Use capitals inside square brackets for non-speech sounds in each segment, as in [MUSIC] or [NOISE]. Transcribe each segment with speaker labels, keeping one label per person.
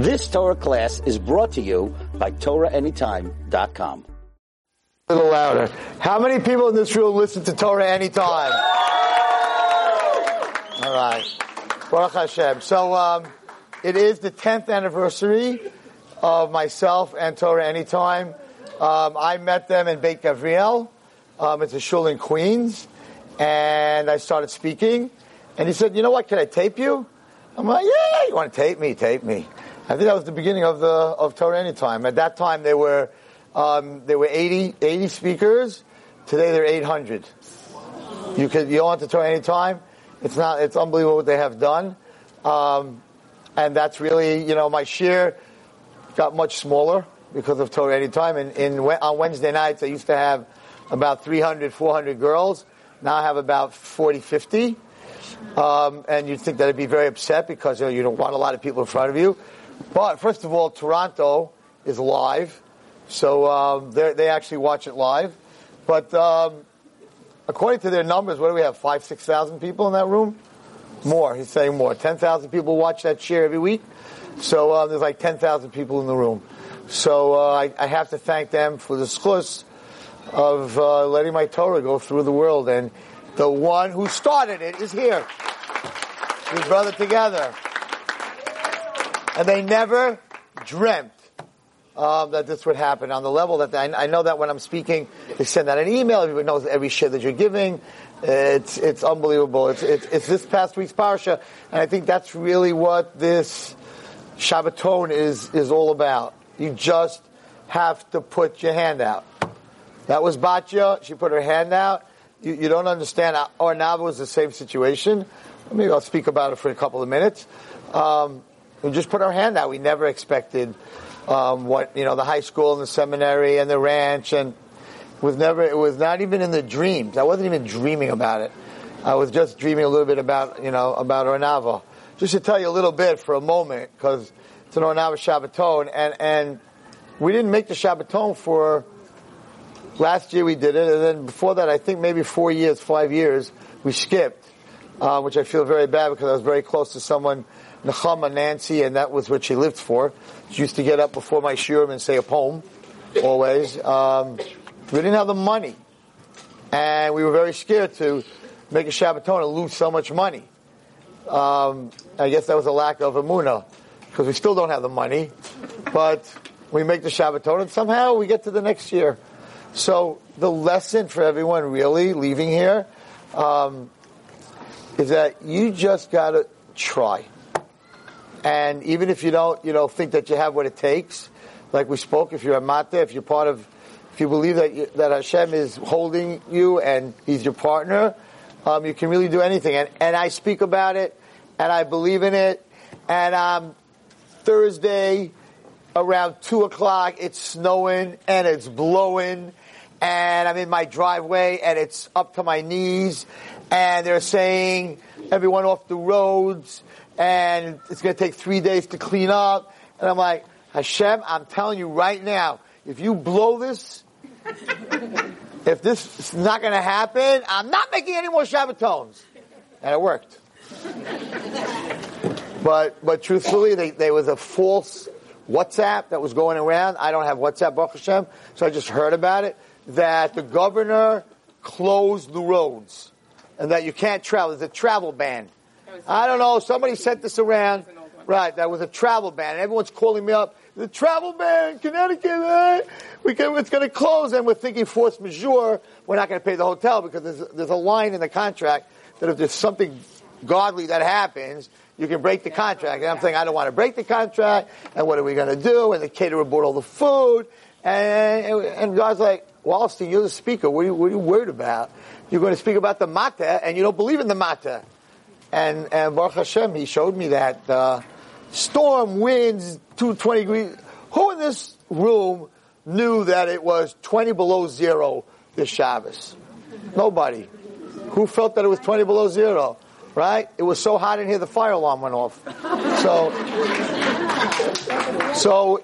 Speaker 1: This Torah class is brought to you by TorahAnytime.com.
Speaker 2: A little louder. How many people in this room listen to Torah anytime? All right. Baruch Hashem. So, um, it is the 10th anniversary of myself and Torah Anytime. Um, I met them in Beit Gavriel. Um, it's a shul in Queens. And I started speaking. And he said, you know what, can I tape you? I'm like, yeah, you want to tape me, tape me. I think that was the beginning of the of Torah Anytime. At that time, there were um, there were 80, 80 speakers. Today, there are 800. You could you on to Torah Anytime. It's not. It's unbelievable what they have done, um, and that's really you know my shiur got much smaller because of Torah Anytime. And in, on Wednesday nights, I used to have about 300, 400 girls. Now I have about 40, 50. Um, and you'd think that I'd be very upset because you, know, you don't want a lot of people in front of you. But first of all, Toronto is live, so um, they actually watch it live. But um, according to their numbers, what do we have? Five, six thousand people in that room? More. He's saying more. Ten thousand people watch that shiur every week. So uh, there's like ten thousand people in the room. So uh, I, I, have to thank them for the zechus of uh, letting my Torah go through the world. And the one who started it is here. His brother together. And they never dreamt um, that this would happen on the level that they, I, know that when I'm speaking, they send out an email. Everybody knows every shiur that you're giving. It's it's unbelievable. It's, it's, it's this past week's parsha, and I think that's really what this Shabbaton is is all about. You just have to put your hand out. That was Batya. She put her hand out. You, you don't understand. Ohr Naava was the same situation. Maybe I'll speak about it for a couple of minutes. Um, we just put our hand out. We never expected um, what you know, the high school and the seminary and the ranch, and was never. It was not even in the dreams. I wasn't even dreaming about it. I was just dreaming a little bit about you know about Ohr Naava. Just to tell you a little bit for a moment, because it's an Ohr Naava Shabbaton, and and we didn't make the Shabbaton for last year. We did it, and then before that, I think maybe four years, five years, we skipped, uh, which I feel very bad because I was very close to someone Nechama Nancy, and that was what she lived for. She used to get up before my shiurim and say a poem, always. Um, we didn't have the money, and we were very scared to make a Shabbaton and lose so much money. Um, I guess that was a lack of emuna, because we still don't have the money, but we make the Shabbaton, and somehow we get to the next year. So the lesson for everyone really leaving here um, is that you just got to try. And even if you don't, you know, think that you have what it takes, like we spoke, if you're a mata, if you're part of, if you believe that you, that Hashem is holding you and He's your partner, um, you can really do anything. And, and I speak about it, and I believe in it. And um, Thursday, around two o'clock, it's snowing and it's blowing, and I'm in my driveway and it's up to my knees, and they're saying everyone off the roads and it's going to take three days to clean up. And I'm like, Hashem, I'm telling you right now, if you blow this, if this is not going to happen, I'm not making any more Shabbatons. And it worked. but, but truthfully, they, there was a false WhatsApp that was going around. I don't have WhatsApp, Baruch Hashem, so I just heard about it, that the governor closed the roads and that you can't travel. There's a travel ban. I don't know. Somebody sent this around. Right, that was a travel ban. And everyone's calling me up. The travel ban, Connecticut, eh? we can, it's going to close. And we're thinking force majeure. We're not going to pay the hotel because there's, there's a line in the contract that if there's something godly that happens, you can break the contract. And I'm saying, I don't want to break the contract. And what are we going to do? And the caterer bought all the food. And, and, God's like, Wallerstein, you're the speaker. What are, you, what are you worried about? You're going to speak about the mata, and you don't believe in the mata. And, and Baruch Hashem, he showed me that uh, storm winds 220 degrees. Who in this room knew that it was 20 below zero this Shabbos? Nobody. Who felt that it was 20 below zero? Right? It was so hot in here, the fire alarm went off. So, so,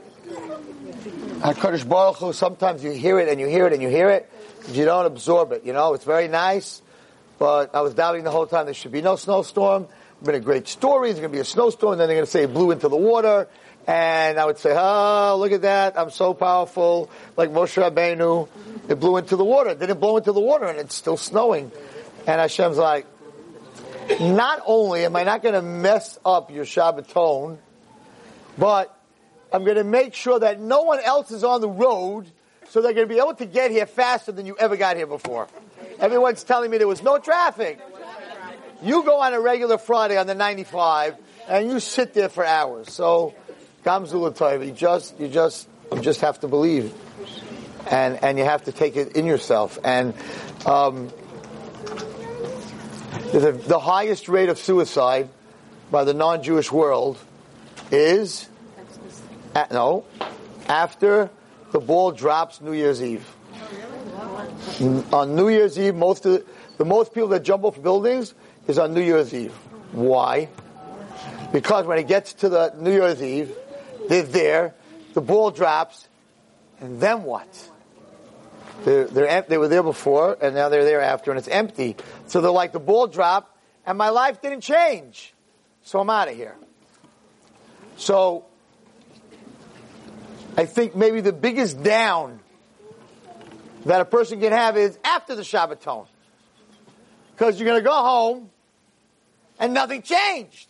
Speaker 2: HaKadosh Baruch Hu, sometimes you hear it and you hear it and you hear it, you don't absorb it. You know, it's very nice but I was doubting the whole time there should be no snowstorm. It's been a great story. There's going to be a snowstorm. And then they're going to say it blew into the water. And I would say, oh, look at that. I'm so powerful. Like Moshe Rabbeinu. It blew into the water. It didn't blow into the water and it's still snowing. And Hashem's like, not only am I not going to mess up your Shabbaton, but I'm going to make sure that no one else is on the road so they're going to be able to get here faster than you ever got here before. Everyone's telling me there was no traffic. You go on a regular Friday on the 95 and you sit there for hours. So, Gamzula you just, you just, you just have to believe. And, and you have to take it in yourself. And, um, the, the highest rate of suicide by the non-Jewish world is, at, no, after the ball drops New Year's Eve. Mm, on New Year's Eve, most the, the most people that jump off buildings is on New Year's Eve. Why? Because when it gets to the New Year's Eve, they're there, the ball drops, and then what? They're, they're, they were there before, and now they're there after, and it's empty. So they're like, the ball dropped, and my life didn't change. So I'm out of here. So, I think maybe the biggest down that a person can have is after the Shabbaton. Because you're going to go home, and nothing changed.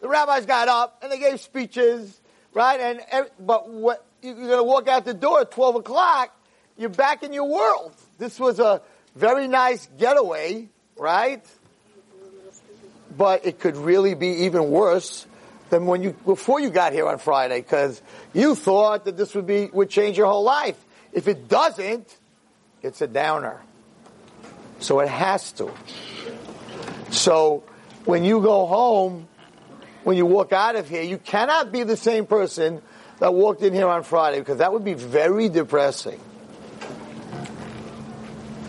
Speaker 2: The rabbis got up, and they gave speeches, right? And But what, you're going to walk out the door at 12 o'clock, you're back in your world. This was a very nice getaway, right? But it could really be even worse than when you before you got here on Friday because you thought that this would be would change your whole life. If it doesn't, it's a downer. So it has to. So when you go home, when you walk out of here, you cannot be the same person that walked in here on Friday because that would be very depressing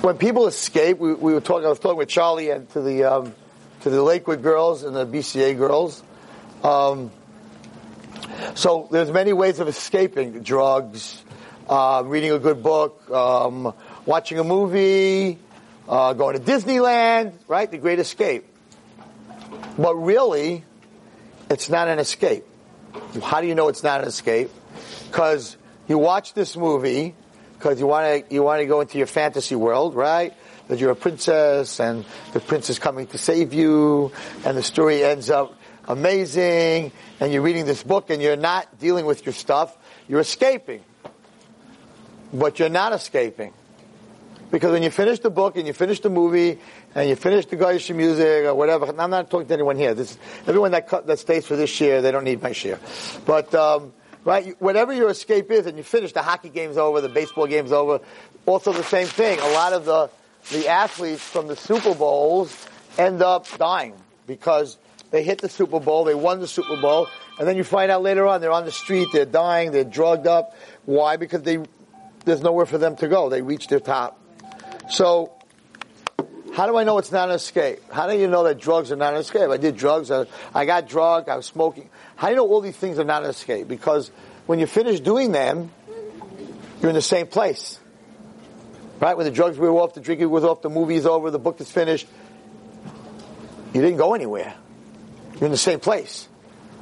Speaker 2: when people escape, we, we, were talking. I was talking with Charlie and to the um, to the Lakewood girls and the BCA girls. Um, so there's many ways of escaping: drugs, uh, reading a good book, um, watching a movie, uh, going to Disneyland. Right, the Great Escape. But really, it's not an escape. How do you know it's not an escape? Because you watch this movie because you want to you want to go into your fantasy world, right? That you're a princess and the prince is coming to save you, and the story ends up amazing, and you're reading this book and you're not dealing with your stuff, you're escaping. But you're not escaping. Because when you finish the book and you finish the movie and you finish the goyishe music or whatever, I'm not talking to anyone here. This, everyone that, that stays for this year, they don't need my shiur. But um, right? Whatever your escape is, and you finish, the hockey game's over, the baseball game's over. Also the same thing. A lot of the, the athletes from the Super Bowls end up dying because they hit the Super Bowl, they won the Super Bowl, and then you find out later on they're on the street, they're dying, they're drugged up. Why? Because they, there's nowhere for them to go. They reach their top. So, how do I know it's not an escape? How do you know that drugs are not an escape? I did drugs, I, I got drugged, I was smoking. How do you know all these things are not an escape? Because when you finish doing them, you're in the same place. Right? When the drugs were off, the drinking was off, the movie's over, the book is finished, you didn't go anywhere. You're in the same place.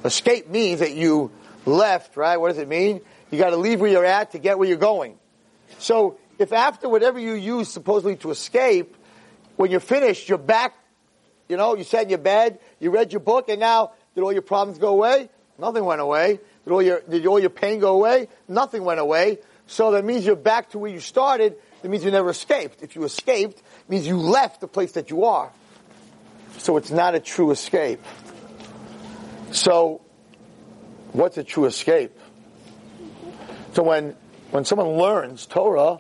Speaker 2: Escape means that you left, right? What does it mean? You gotta leave where you're at to get where you're going. So, if after whatever you use supposedly to escape, when you're finished, you're back, you know, you sat in your bed, you read your book, and now did all your problems go away? Nothing went away. Did all your, did all your pain go away? Nothing went away. So that means you're back to where you started. That means you never escaped. If you escaped, it means you left the place that you are. So it's not a true escape. So, what's a true escape? So when, when someone learns Torah,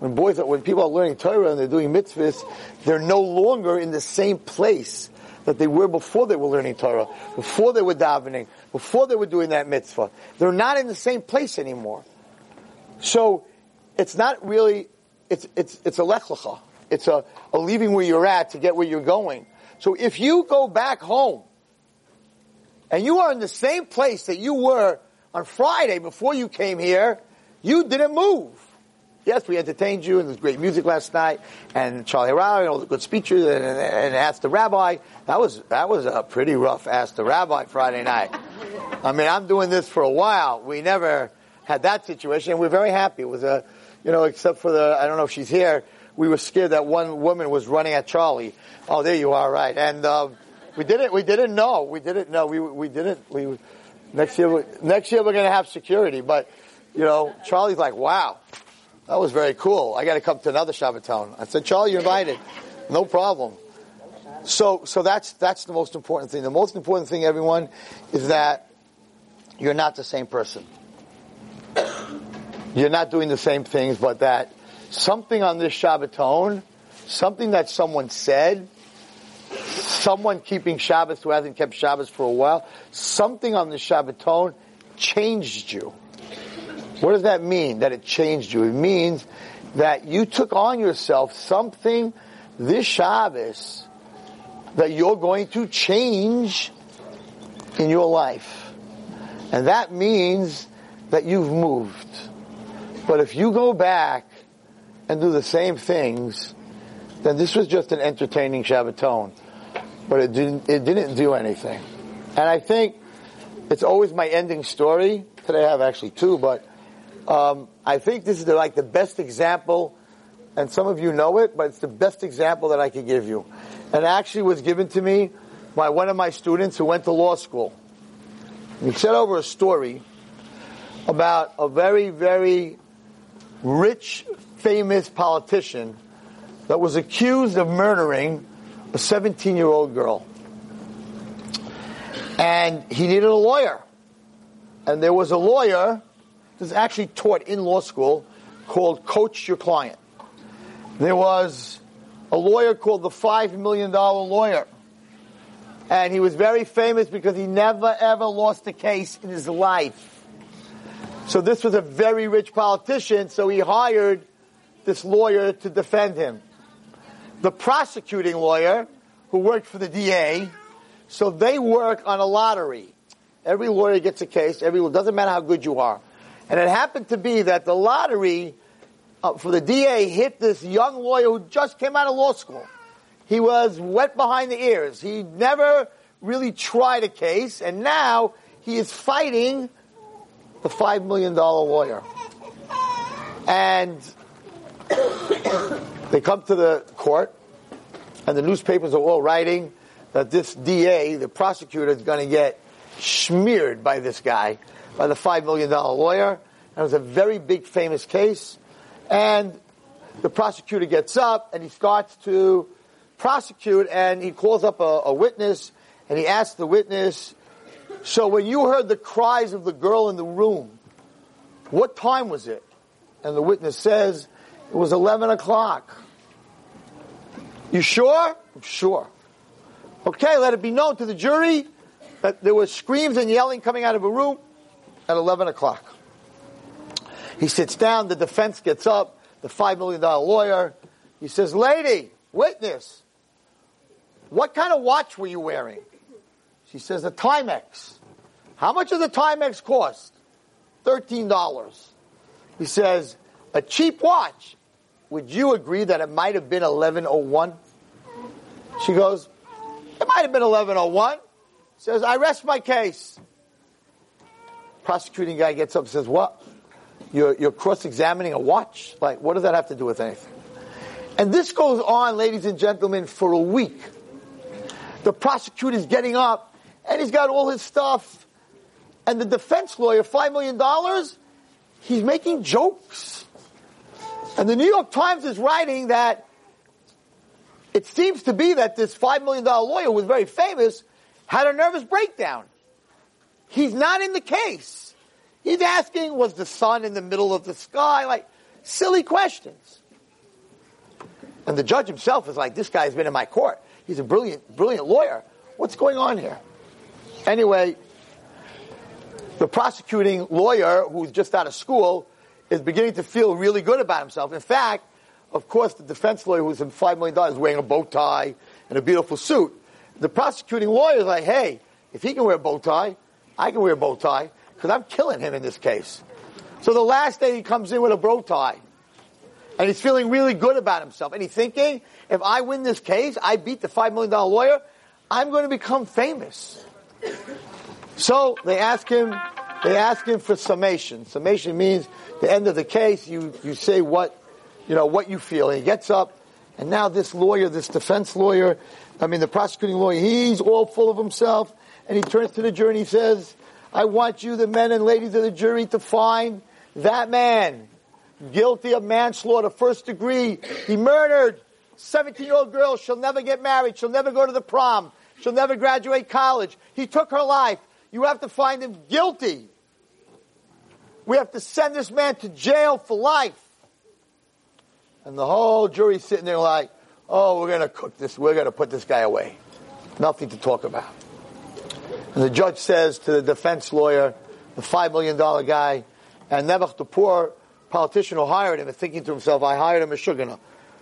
Speaker 2: when boys, when people are learning Torah and they're doing mitzvahs, they're no longer in the same place that they were before they were learning Torah, before they were davening, before they were doing that mitzvah. They're not in the same place anymore. So it's not really, it's, it's, it's a lech lecha. It's a, a leaving where you're at to get where you're going. So if you go back home and you are in the same place that you were on Friday before you came here, you didn't move. Yes, we entertained you, and there was great music last night, and Charlie Rao, and all the good speeches, and, and, and Ask the Rabbi. That was that was a pretty rough Ask the Rabbi Friday night. [LAUGHS] I mean, I'm doing this for a while. We never had that situation, and we're very happy. It was a, you know, except for the, I don't know if she's here, we were scared that one woman was running at Charlie. Oh, there you are, right. And, uh, we didn't, we didn't know. We didn't know. We, we didn't, we, next year, next year we're going to have security, but, you know, Charlie's like, wow, that was very cool. I got to come to another Shabbaton. I said, Charlie, you're invited. No problem. So, so that's, that's the most important thing. The most important thing, everyone, is that you're not the same person. You're not doing the same things, but that something on this Shabbaton, something that someone said, someone keeping Shabbos who hasn't kept Shabbos for a while, something on the Shabbaton changed you. What does that mean, that it changed you? It means that you took on yourself something this Shabbos that you're going to change in your life. And that means that you've moved. But if you go back and do the same things, then this was just an entertaining Shabbaton. But it didn't, it didn't do anything. And I think it's always my ending story. Today I have actually two, but um, I think this is the, like the best example, and some of you know it, but it's the best example that I could give you. And actually was given to me by one of my students who went to law school. He said over a story about a very, very rich, famous politician that was accused of murdering a 17 year old girl. And he needed a lawyer. And there was a lawyer that's actually taught in law school called Coach Your Client. There was a lawyer called the $5 million lawyer. And he was very famous because he never ever lost a case in his life. So this was a very rich politician, so he hired this lawyer to defend him. The prosecuting lawyer, who worked for the DA, so they work on a lottery. Every lawyer gets a case, every, doesn't matter how good you are. And it happened to be that the lottery uh, for the DA hit this young lawyer who just came out of law school. He was wet behind the ears. He never really tried a case, and now he is fighting the $5 million lawyer. And [COUGHS] they come to the court, and the newspapers are all writing that this DA, the prosecutor, is going to get smeared by this guy, by the $5 million lawyer. And it was a very big, famous case. And the prosecutor gets up and he starts to prosecute, and he calls up a, a witness, and he asks the witness, so when you heard the cries of the girl in the room, what time was it? And the witness says, it was 11 o'clock. You sure? I'm sure. Okay, let it be known to the jury that there was screams and yelling coming out of a room at 11 o'clock. He sits down, the defense gets up, the $5 million lawyer, he says, lady, witness, what kind of watch were you wearing? She says, a Timex. How much does a Timex cost? $13. He says, a cheap watch. Would you agree that it might have been 1101? She goes, it might have been 1101. Says, I rest my case. Prosecuting guy gets up and says, what? You're, you're cross-examining a watch? Like, what does that have to do with anything? And this goes on, ladies and gentlemen, for a week. The prosecutor's getting up and he's got all his stuff. And the defense lawyer, $5 million, he's making jokes. And the New York Times is writing that it seems to be that this $5 million lawyer, was very famous, had a nervous breakdown. He's not in the case. He's asking, was the sun in the middle of the sky? Like, silly questions. And the judge himself is like, this guy's been in my court. He's a brilliant, brilliant lawyer. What's going on here? Anyway, the prosecuting lawyer who's just out of school is beginning to feel really good about himself. In fact, of course, the defense lawyer who's in $5 million is wearing a bow tie and a beautiful suit. The prosecuting lawyer is like, hey, if he can wear a bow tie, I can wear a bow tie because I'm killing him in this case. So the last day he comes in with a bow tie. And he's feeling really good about himself. And he's thinking, if I win this case, I beat the $5 million lawyer, I'm going to become famous. So they ask him, they ask him for summation. Summation means the end of the case. You you say what, you know, what you feel. And he gets up, and now this lawyer, this defense lawyer, I mean the prosecuting lawyer, he's all full of himself, and he turns to the jury and he says, "I want you, the men and ladies of the jury, to find that man guilty of manslaughter, first degree. He murdered 17 year old girl. She'll never get married. She'll never go to the prom. She'll never graduate college. He took her life. You have to find him guilty. We have to send this man to jail for life. And the whole jury's sitting there like, oh, we're going to cook this. We're going to put this guy away. Nothing to talk about. And the judge says to the defense lawyer, the $5 million guy, and Nebuch, the poor politician who hired him, is thinking to himself, I hired him a Shugana.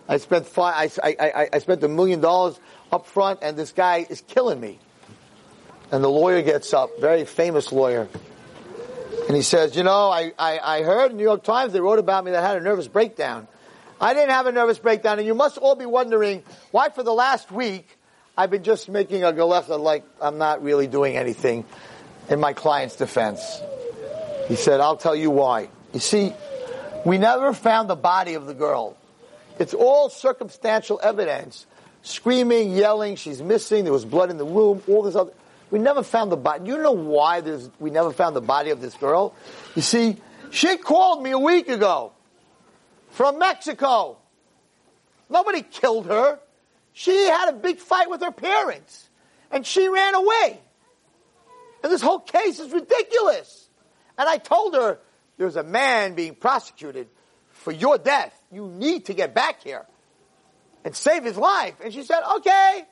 Speaker 2: I spent five, I, I, I spent a million dollars up front, and this guy is killing me. And the lawyer gets up, very famous lawyer, and he says, you know, I, I, I heard in New York Times they wrote about me that I had a nervous breakdown. I didn't have a nervous breakdown, and you must all be wondering why for the last week I've been just making a galecha like I'm not really doing anything in my client's defense. He said, I'll tell you why. You see, we never found the body of the girl. It's all circumstantial evidence. Screaming, yelling, she's missing, there was blood in the room, all this other. We never found the body. You know why there's, we never found the body of this girl? You see, she called me a week ago from Mexico. Nobody killed her. She had a big fight with her parents and she ran away. And this whole case is ridiculous. And I told her, there's a man being prosecuted for your death. You need to get back here and save his life. And she said, okay,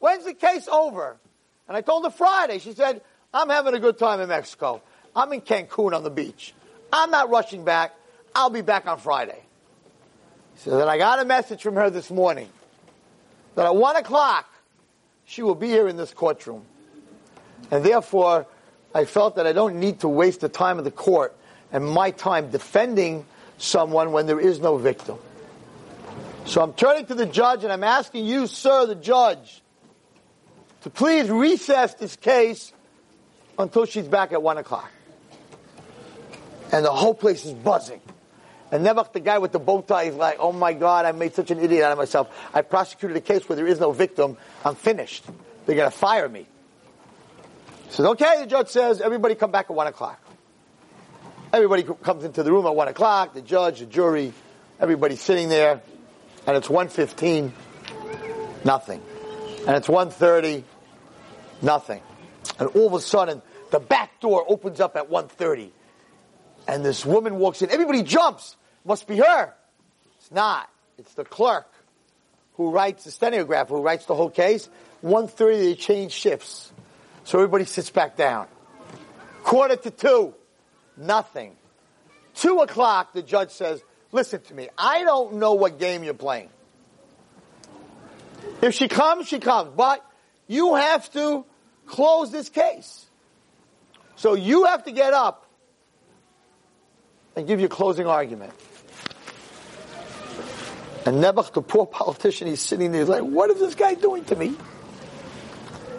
Speaker 2: when's the case over? And I told her Friday. She said, I'm having a good time in Mexico. I'm in Cancun on the beach. I'm not rushing back. I'll be back on Friday. So then I got a message from her this morning that at one o'clock she will be here in this courtroom. And therefore, I felt that I don't need to waste the time of the court and my time defending someone when there is no victim. So I'm turning to the judge and I'm asking you, sir, the judge, to please recess this case until she's back at one o'clock. And the whole place is buzzing. And Nebuch, the guy with the bow tie, is like, oh my God, I made such an idiot out of myself. I prosecuted a case where there is no victim. I'm finished. They're going to fire me. He says, okay, the judge says, everybody come back at one o'clock. Everybody comes into the room at one o'clock, the judge, the jury, everybody's sitting there, and it's 1.15, nothing. And it's 1.30, Nothing. And all of a sudden, the back door opens up at 1.30. And this woman walks in. Everybody jumps. Must be her. It's not. It's the clerk who writes the stenograph, who writes the whole case. 1.30, they change shifts. So everybody sits back down. Quarter to two. Nothing. Two o'clock, the judge says, listen to me. I don't know what game you're playing. If she comes, she comes. But you have to close this case. So you have to get up and give your closing argument. And Nebuch, the poor [LAUGHS] politician, he's sitting there, he's like, what is this guy doing to me?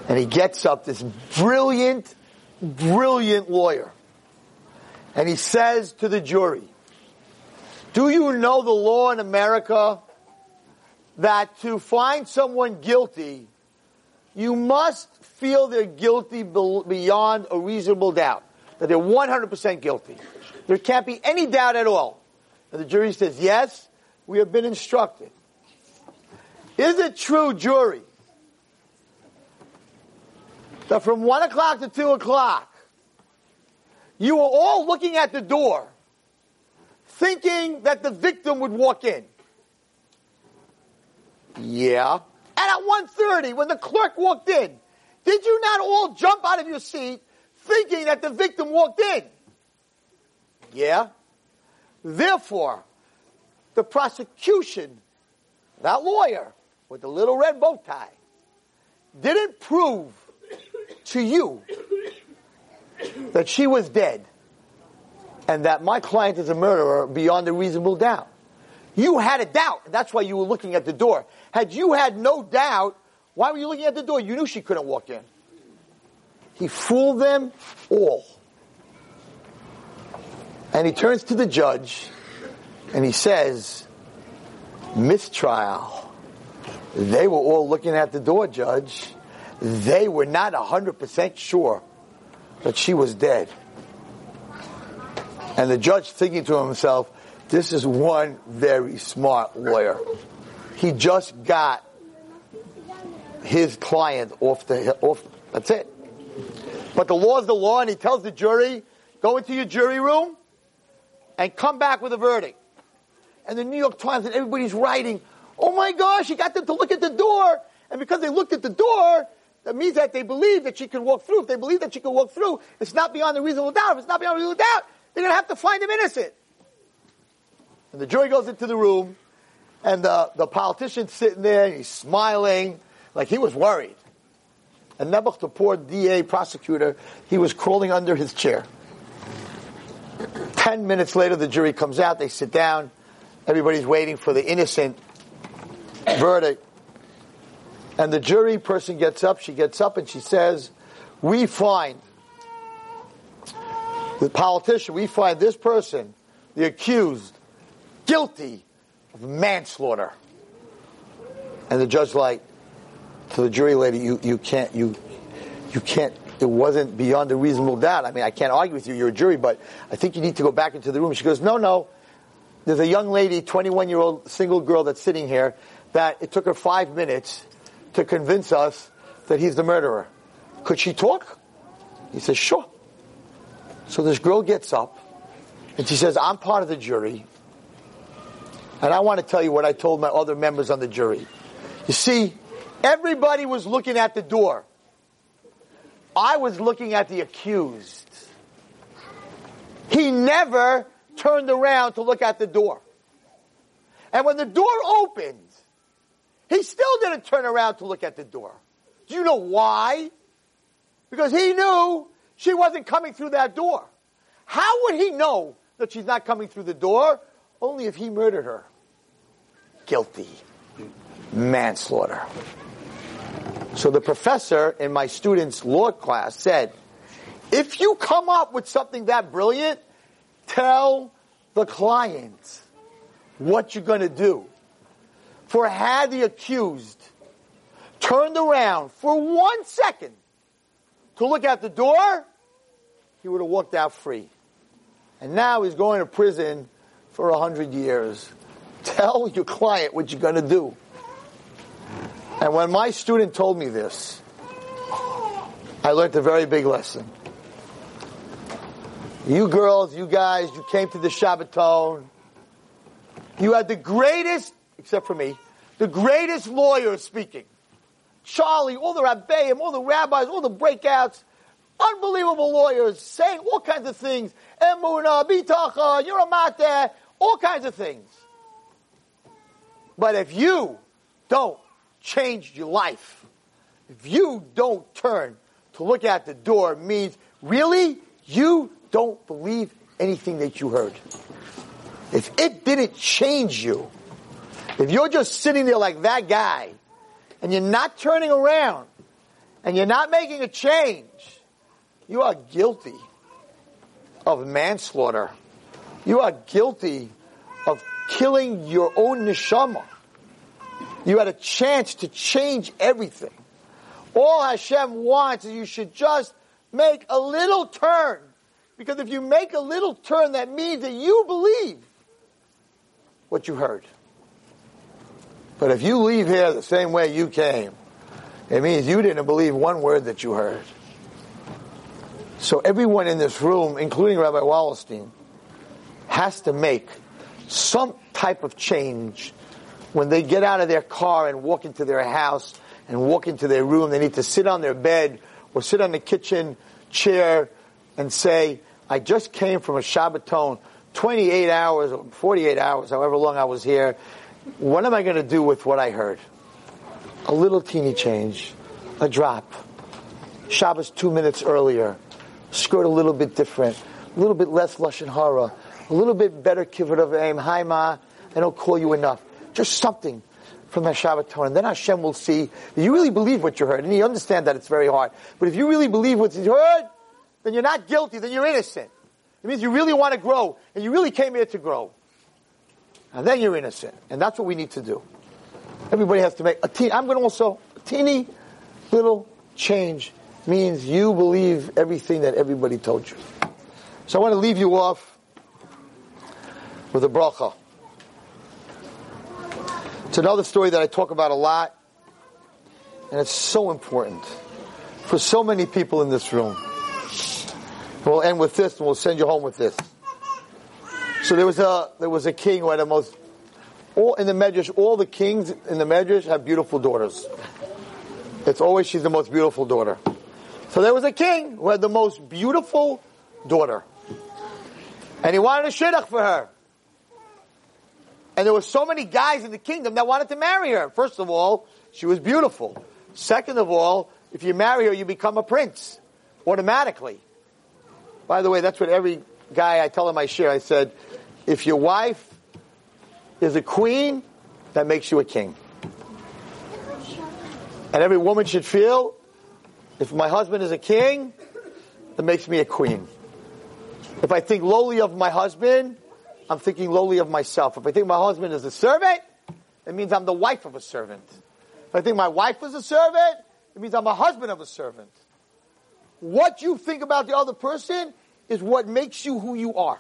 Speaker 2: And he gets up, this brilliant, brilliant lawyer. And he says to the jury, do you know the law in America that to find someone guilty, you must feel they're guilty beyond a reasonable doubt, that they're 100% guilty. There can't be any doubt at all. And the jury says, yes, we have been instructed. Is it true, jury, that from 1 o'clock to 2 o'clock, you were all looking at the door, thinking that the victim would walk in? Yeah. And at 1.30, when the clerk walked in, did you not all jump out of your seat thinking that the victim walked in? Yeah. Therefore, the prosecution, that lawyer with the little red bow tie, didn't prove to you that she was dead and that my client is a murderer beyond a reasonable doubt. You had a doubt. That's why you were looking at the door. Had you had no doubt, why were you looking at the door? You knew she couldn't walk in. He fooled them all. And he turns to the judge and he says, mistrial. They were all looking at the door, judge. They were not 100% sure that she was dead. And the judge thinking to himself, this is one very smart lawyer. He just got his client off the off. That's it. But the law is the law, and he tells the jury, go into your jury room and come back with a verdict. And the New York Times and everybody's writing, oh my gosh, he got them to look at the door. And because they looked at the door, that means that they believe that she can walk through. If they believe that she can walk through, it's not beyond a reasonable doubt. If it's not beyond a reasonable doubt, they're going to have to find him innocent. And the jury goes into the room, and the, the politician's sitting there, he's smiling, like he was worried. And Nebuch, the poor DA prosecutor, he was crawling under his chair. Ten minutes later, the jury comes out, they sit down, everybody's waiting for the innocent verdict. And the jury person gets up, she gets up and she says, We find the politician, we find this person, the accused, guilty of manslaughter. And the judge like, to the jury lady, you, you can't, you, you can't, it wasn't beyond a reasonable doubt. I mean, I can't argue with you, you're a jury, but I think you need to go back into the room. She goes, no, no. There's a young lady, 21 year old single girl that's sitting here that it took her five minutes to convince us that he's the murderer. Could she talk? He says, sure. So this girl gets up and she says, I'm part of the jury. And I want to tell you what I told my other members on the jury. You see, everybody was looking at the door. I was looking at the accused. He never turned around to look at the door. And when the door opened, he still didn't turn around to look at the door. Do you know why? Because he knew she wasn't coming through that door. How would he know that she's not coming through the door? Only if he murdered her. Guilty. Manslaughter. So the professor in my students' law class said, if you come up with something that brilliant, tell the client what you're going to do. For had the accused turned around for one second to look at the door, he would have walked out free. And now he's going to prison for a hundred years. Tell your client what you're going to do. And when my student told me this, I learned a very big lesson. You girls, you guys, you came to the Shabbaton. You had the greatest, except for me, the greatest lawyers speaking. Charlie, all the rabbeim, all the rabbis, all the breakouts, unbelievable lawyers saying all kinds of things. Emuna, bitacha, yuramate, all kinds of things. But if you don't change your life, if you don't turn to look at the door, means really you don't believe anything that you heard. If it didn't change you, if you're just sitting there like that guy, and you're not turning around, and you're not making a change, you are guilty of manslaughter. You are guilty of killing your own neshama. You had a chance to change everything. All Hashem wants is you should just make a little turn. Because if you make a little turn, that means that you believe what you heard. But if you leave here the same way you came, it means you didn't believe one word that you heard. So everyone in this room, including Rabbi Wallerstein, has to make some type of change when they get out of their car and walk into their house and walk into their room. They need to sit on their bed or sit on the kitchen chair and say, I just came from a Shabbaton, 28 hours, 48 hours, however long I was here, what am I going to do with what I heard? A little teeny change, a drop. Shabbos two minutes earlier, skirt a little bit different, a little bit less lashon hara, a little bit better kibbud of aim. Hi ma, I don't call you enough. Just something. from that Shabbat Torah. And then Hashem will see you really believe what you heard. And you understand that it's very hard. But if you really believe what you heard, then you're not guilty, then you're innocent. It means you really want to grow, and you really came here to grow. And then you're innocent. And that's what we need to do. Everybody has to make a teeny, I'm going to also, a teeny little change means you believe everything that everybody told you. So I want to leave you off with a bracha. It's another story that I talk about a lot, and it's so important for so many people in this room. We'll end with this, and we'll send you home with this. So there was a there was a king who had the most all in the Medrash. All the kings in the Medrash have beautiful daughters. It's always she's the most beautiful daughter. So there was a king who had the most beautiful daughter, and he wanted a shidduch for her. And there were so many guys in the kingdom that wanted to marry her. First of all, she was beautiful. Second of all, if you marry her, you become a prince automatically. By the way, that's what every guy I tell him I share. I said, if your wife is a queen, that makes you a king. And every woman should feel, if my husband is a king, that makes me a queen. If I think lowly of my husband, I'm thinking lowly of myself. If I think my husband is a servant, it means I'm the wife of a servant. If I think my wife is a servant, it means I'm a husband of a servant. What you think about the other person is what makes you who you are.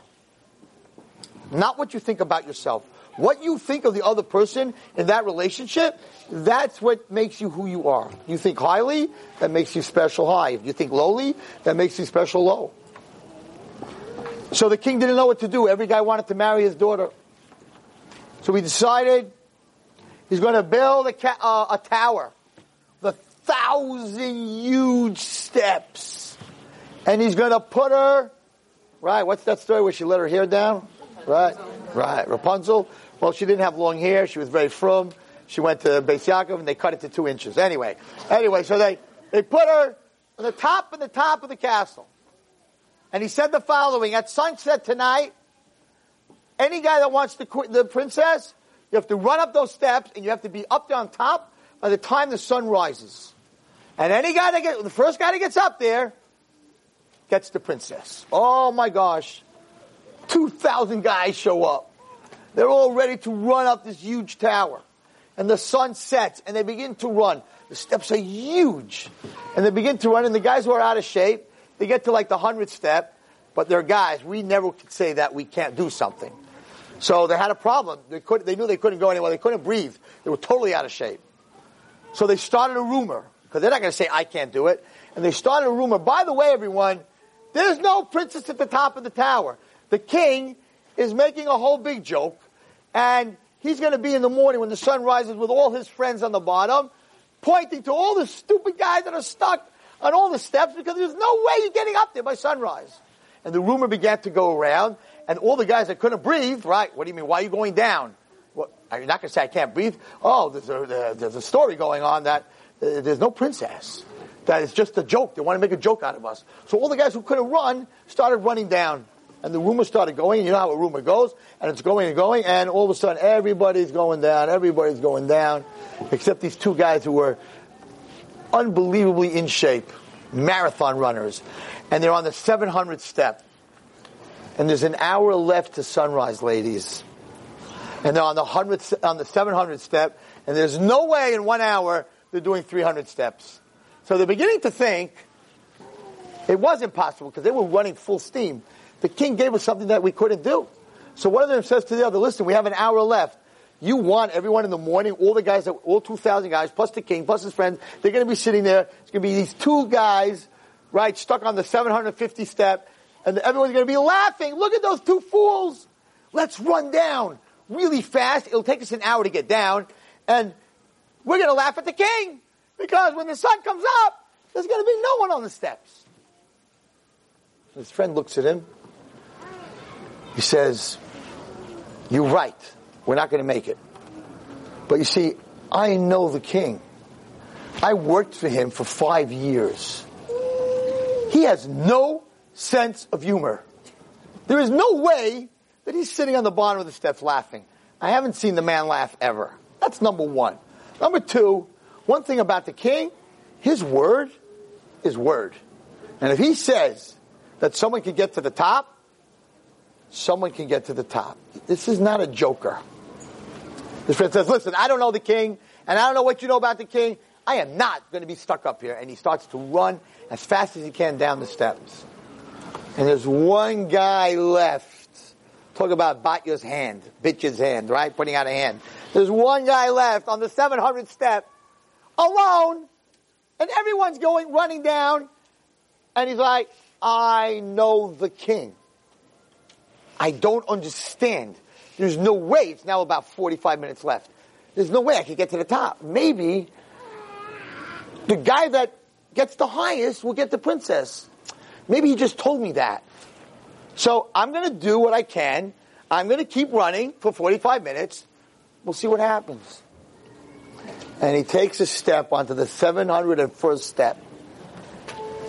Speaker 2: Not what you think about yourself. What you think of the other person in that relationship, that's what makes you who you are. You think highly, that makes you special high. If you think lowly, that makes you special low. So the king didn't know what to do. Every guy wanted to marry his daughter. So he decided he's going to build a, ca- uh, a tower, thousand huge steps, and he's going to put her. Right? What's that story where she let her hair down? Right? Right. Rapunzel. Well, she didn't have long hair. She was very frum. She went to Beis Yaakov and they cut it to two inches. Anyway, anyway, so they, they put her on the top of the top of the castle. And he said the following, at sunset tonight, any guy that wants to the, the princess, you have to run up those steps and you have to be up there on top by the time the sun rises. And any guy that gets, the first guy that gets up there, gets the princess. Oh my gosh. 2,000 guys show up. They're all ready to run up this huge tower. And the sun sets and they begin to run. The steps are huge. And they begin to run and the guys who are out of shape, they get to like the hundredth step, but they're guys. We never could say that we can't do something. So they had a problem. They, could, they knew they couldn't go anywhere. They couldn't breathe. They were totally out of shape. So they started a rumor, because they're not going to say, I can't do it. And they started a rumor. By the way, everyone, there's no princess at the top of the tower. The king is making a whole big joke, and he's going to be in the morning when the sun rises with all his friends on the bottom, pointing to all the stupid guys that are stuck on all the steps because there's no way you're getting up there by sunrise. And the rumor began to go around, and all the guys that couldn't breathe, right? What do you mean? Why are you going down? Well, you're not going to say I can't breathe. Oh, there's a, there's a story going on that Uh, there's no princess. That is just a joke. They want to make a joke out of us. So all the guys who couldn't run started running down. And the rumor started going. You know how a rumor goes. And it's going and going. And all of a sudden, everybody's going down. Everybody's going down. Except these two guys who were unbelievably in shape, marathon runners, and they're on the 700th step. And there's an hour left to sunrise, ladies. And they're on the 100th, on the 700th step, and there's no way in one hour they're doing 300 steps. So they're beginning to think it was impossible because they were running full steam. The king gave us something that we couldn't do. So one of them says to the other, listen, we have an hour left. You want everyone in the morning, all the guys, all 2,000 guys, plus the king, plus his friends, they're going to be sitting there. It's going to be these two guys, right, stuck on the 750 step, and everyone's going to be laughing. Look at those two fools. Let's run down really fast. It'll take us an hour to get down, and we're going to laugh at the king because when the sun comes up, there's going to be no one on the steps. His friend looks at him. He says, You're right. We're not going to make it. But you see, I know the king. I worked for him for five years. He has no sense of humor. There is no way that he's sitting on the bottom of the steps laughing. I haven't seen the man laugh ever. That's number one. Number two, one thing about the king, his word is word. And if he says that someone can get to the top, someone can get to the top. This is not a joker. His friend says, listen, I don't know the king, and I don't know what you know about the king. I am not going to be stuck up here. And he starts to run as fast as he can down the steps. And there's one guy left. Talk about Batya's hand, Batya's hand, right? Putting out a hand. There's one guy left on the 700 step, alone, and everyone's going, running down, and he's like, I know the king. I don't understand. There's no way, it's now about 45 minutes left. There's no way I could get to the top. Maybe the guy that gets the highest will get the princess. Maybe he just told me that. So I'm going to do what I can. I'm going to keep running for 45 minutes. We'll see what happens. And he takes a step onto the 701st step.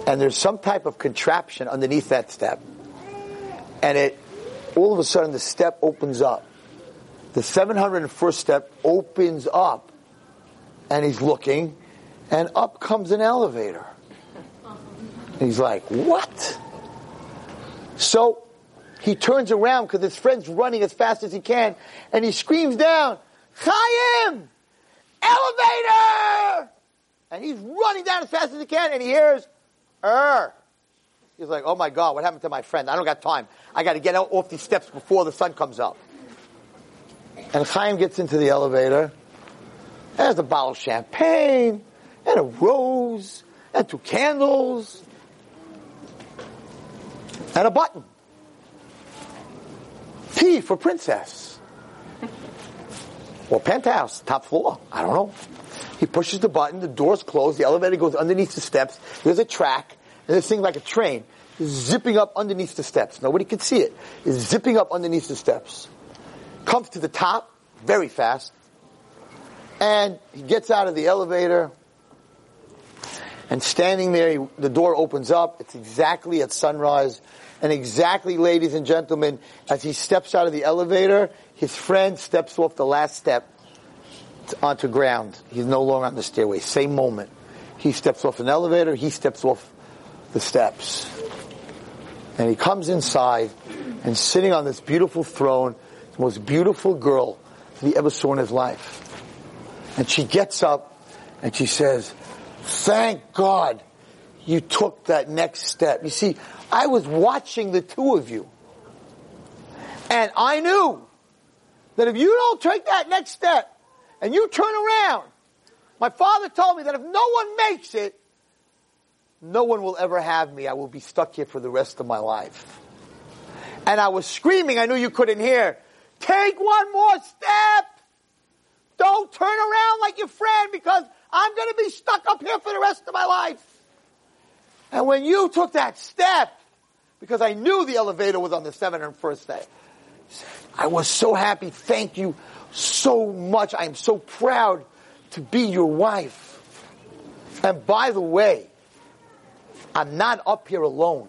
Speaker 2: And there's some type of contraption underneath that step. And it, all of a sudden the step opens up. The 701st step opens up. And he's looking. And up comes an elevator. And he's like, what? So he turns around because his friend's running as fast as he can, and he screams down, Chaim! Elevator! And he's running down as fast as he can, and he hears, Er. He's like, oh my God, what happened to my friend? I don't got time. I got to get out off these steps before the sun comes up. And Chaim gets into the elevator. There's a bottle of champagne, and a rose, and two candles, and a button. P for princess. Or penthouse, top floor. I don't know. He pushes the button, the door's closed, the elevator goes underneath the steps, there's a track, and this thing like a train zipping up underneath the steps. Nobody can see it. It's zipping up underneath the steps. Comes to the top very fast, and he gets out of the elevator, and standing there, he, the door opens up. It's exactly at sunrise. And exactly, ladies and gentlemen, as he steps out of the elevator, his friend steps off the last step onto ground. He's no longer on the stairway. Same moment. He steps off an elevator, he steps off the steps. And he comes inside and sitting on this beautiful throne, the most beautiful girl he ever saw in his life. And she gets up and she says, thank God you took that next step. You see, I was watching the two of you. And I knew that if you don't take that next step and you turn around, my father told me that if no one makes it, no one will ever have me. I will be stuck here for the rest of my life. And I was screaming. I knew you couldn't hear. Take one more step. Don't turn around like your friend because I'm going to be stuck up here for the rest of my life. And when you took that step, because I knew the elevator was on the 701st day, I was so happy. Thank you so much. I am so proud to be your wife. And by the way, I'm not up here alone.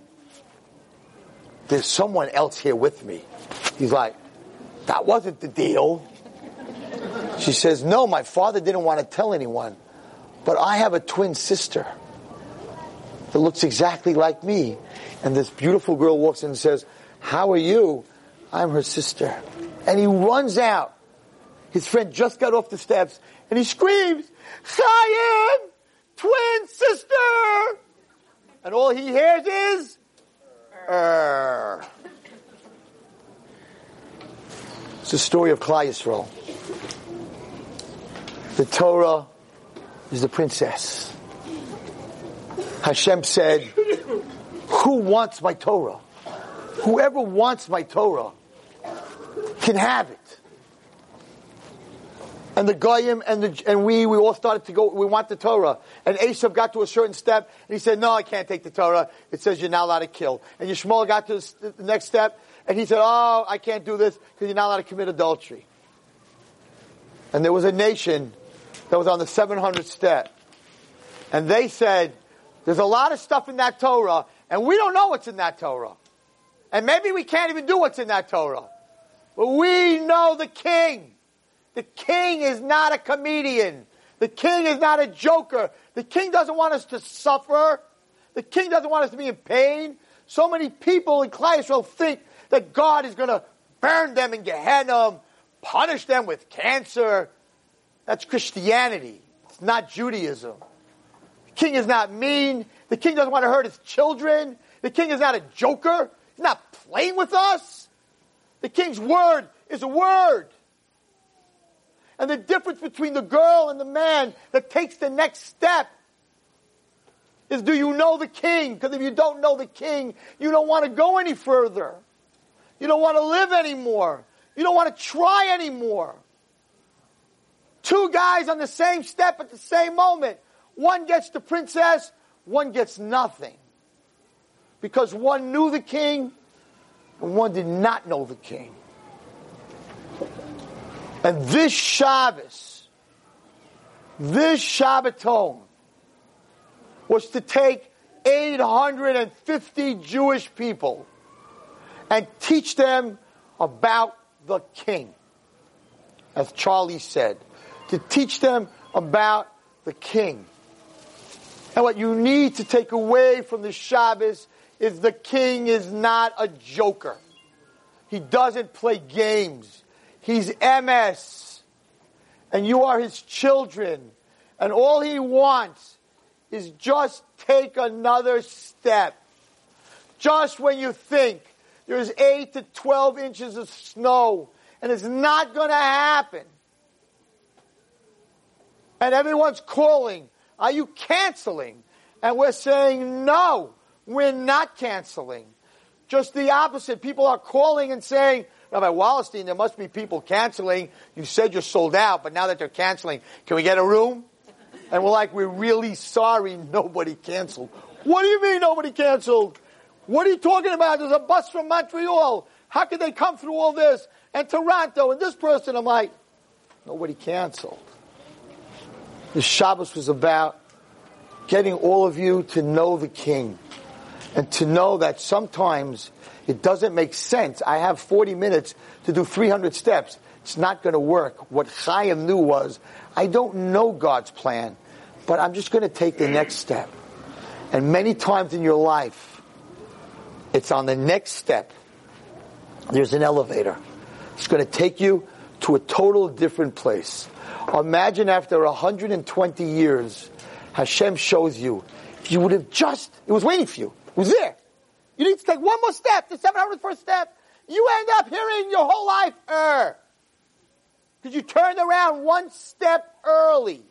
Speaker 2: There's someone else here with me. He's like, that wasn't the deal. She says, no, my father didn't want to tell anyone, but I have a twin sister that looks exactly like me. And this beautiful girl walks in and says, how are you? I'm her sister. And he runs out. His friend just got off the steps and he screams, Chaim, twin sister! And all he hears is, Err. It's the story of Klal Yisrael. The Torah is the princess. Hashem said, who wants my Torah? Whoever wants my Torah can have it. And the Goyim and the, and we, we all started to go, we want the Torah. And Esav got to a certain step and he said, no, I can't take the Torah. It says you're not allowed to kill. And Yishmael got to the next step and he said, oh, I can't do this because you're not allowed to commit adultery. And there was a nation that was on the 700th step. And they said, there's a lot of stuff in that Torah, and we don't know what's in that Torah. And maybe we can't even do what's in that Torah. But we know the king. the king is not a comedian. The king is not a joker. The king doesn't want us to suffer. The king doesn't want us to be in pain. So many people in Klal Yisrael think that God is going to burn them in Gehenna, punish them with cancer. That's Christianity. It's not Judaism. The king is not mean. The king doesn't want to hurt his children. The king is not a joker. He's not playing with us. The king's word is a word. And the difference between the girl and the man that takes the next step is do you know the king? Because if you don't know the king, you don't want to go any further. You don't want to live anymore. You don't want to try anymore. Two guys on the same step at the same moment. One gets the princess, one gets nothing. Because one knew the king and one did not know the king. And this Shabbos, this Shabbaton, was to take 850 Jewish people and teach them about the king. As Charlie said, to teach them about the king. And what you need to take away from the Shabbos is the king is not a joker. He doesn't play games. He's emes. And you are his children. And all he wants is just take another step. Just when you think there's 8 to 12 inches of snow and it's not going to happen. And everyone's calling, are you canceling? And we're saying, no, we're not canceling. Just the opposite. People are calling and saying, Rabbi Wallerstein, there must be people canceling. You said you're sold out, but now that they're canceling, can we get a room? And we're like, we're really sorry nobody canceled. What do you mean nobody canceled? What are you talking about? There's a bus from Montreal. How could they come through all this? And Toronto and this person. I'm like, nobody canceled. The Shabbos was about getting all of you to know the King and to know that sometimes it doesn't make sense. I have 40 minutes to do 300 steps. It's not going to work. What Chaim knew was, I don't know God's plan, but I'm just going to take the next step. And many times in your life, it's on the next step. There's an elevator. It's going to take you to a total different place. Imagine after 120 years, Hashem shows you, you would have just, it was waiting for you. Was there. You need to take one more step, the 701st step. You end up hearing your whole life, er. Because you turned around one step early.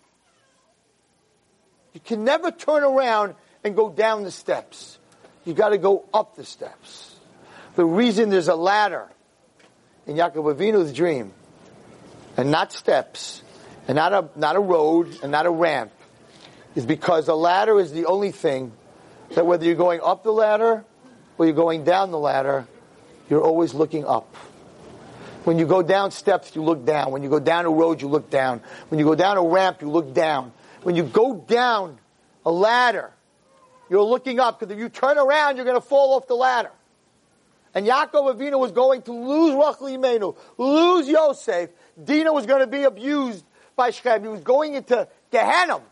Speaker 2: You can never turn around and go down the steps. You got to go up the steps. The reason there's a ladder in Yaakov Avinu's dream, and not steps, and not a, not a road, and not a ramp, is because the ladder is the only thing that whether you're going up the ladder or you're going down the ladder, you're always looking up. When you go down steps, you look down. When you go down a road, you look down. When you go down a ramp, you look down. When you go down a ladder, you're looking up because if you turn around, you're going to fall off the ladder. And Yaakov Avinu was going to lose Rachel Imenu, lose Yosef. Dina was going to be abused by Shechem. He was going into Gehenna.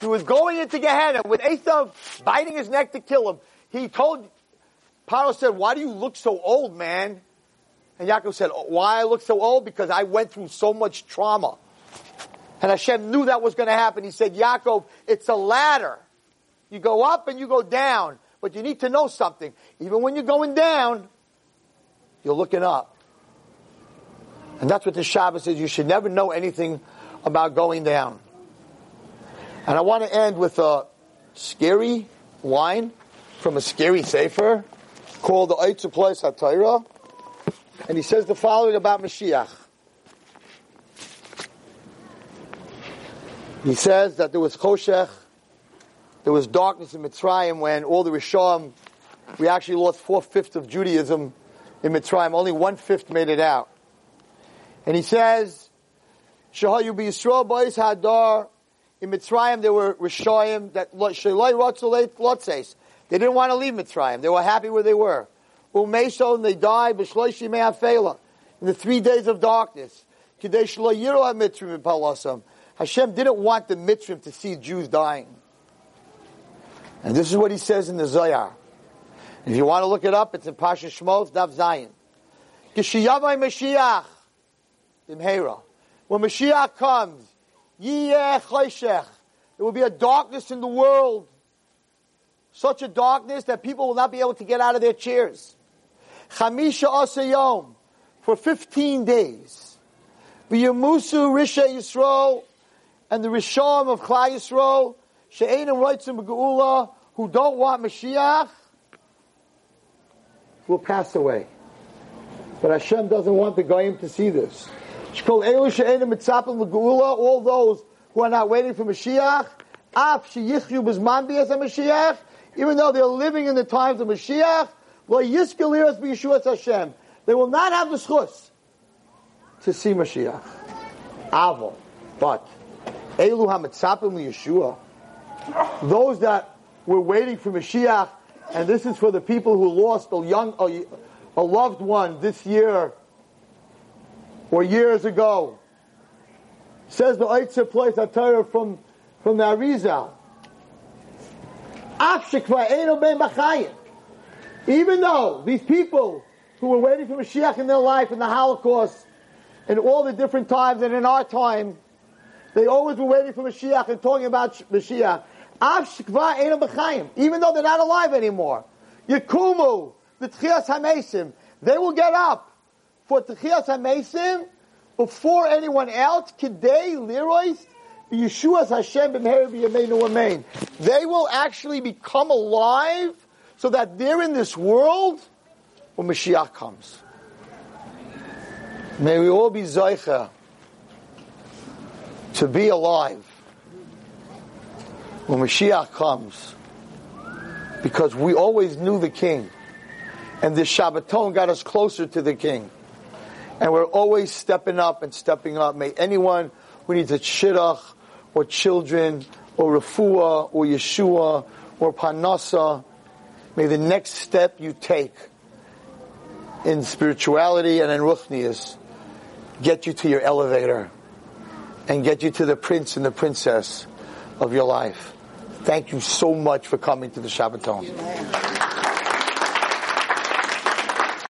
Speaker 2: He was going into Gehenna with Esav biting his neck to kill him. He told, Paro said, why do you look so old, man? And Yaakov said, why I look so old? Because I went through so much trauma. And Hashem knew that was going to happen. He said, Yaakov, it's a ladder. You go up and you go down. But you need to know something. Even when you're going down, you're looking up. And that's what the Shabbos says. You should never know anything about going down. And I want to end with a scary line from a scary sefer called the Eitzu Place HaTorah. And he says the following about Mashiach. He says that there was Choshech, there was darkness in Mitzrayim when all the Rishon, we actually lost four-fifths of Judaism in Mitzrayim. Only one-fifth made it out. And he says, Shahayu Yisrael Ba'is Hadar, in Mitzrayim there were Rishayim that Lotzes. They didn't want to leave Mitzrayim. They were happy where they were. Umeso, and they died, B'shloishi Me'afela, in the three days of darkness. Kadesh lo yiro ha-mitzrim palasam. Hashem didn't want the mitzrim to see Jews dying. And this is what he says in the Zohar. If you want to look it up, it's in Pasha Shmos, Dav Zion. Kishiyavai Mashiach, Imhera. When Mashiach comes, Yiyeh Choshech, there will be a darkness in the world. Such a darkness that people will not be able to get out of their chairs. Chamisha Asayom, for 15 days. V'yamusu Risha Yisrael, and the Risham of Klal Yisrael, She'enim Reitzim Geula, who don't want Mashiach, will pass away. But Hashem doesn't want the Goyim to see this. All those who are not waiting for Mashiach, af sheyichyu b'zman as a Mashiach, even though they're living in the times of Mashiach, they will not have the zechus to see Mashiach. Avo. But, Elu HaMetzapim Yeshua, those that were waiting for Mashiach, and this is for the people who lost a young, a, a loved one this year or years ago. Says the Eitzer place Torah from from the Arizal. Even though these people who were waiting for Mashiach in their life in the Holocaust, and all the different times, and in our time, they always were waiting for Mashiach and talking about Mashiach. Even though they're not alive anymore. Yakumu, the Tchias HaMesim, they will get up for Tchias HaMesim before anyone else. Kidei Lirois, Yeshua's Hashem Amen. They will actually become alive so that they're in this world when Mashiach comes. May we all be Zaycha to be alive when Mashiach comes, because we always knew the King, and this Shabbaton got us closer to the King, and we're always stepping up and stepping up. May anyone who needs a shidduch, or children, or refuah, or Yeshua, or panasa, may the next step you take in spirituality and in ruchnias get you to your elevator and get you to the prince and the princess of your life. Thank you so much for coming to the Shabbaton.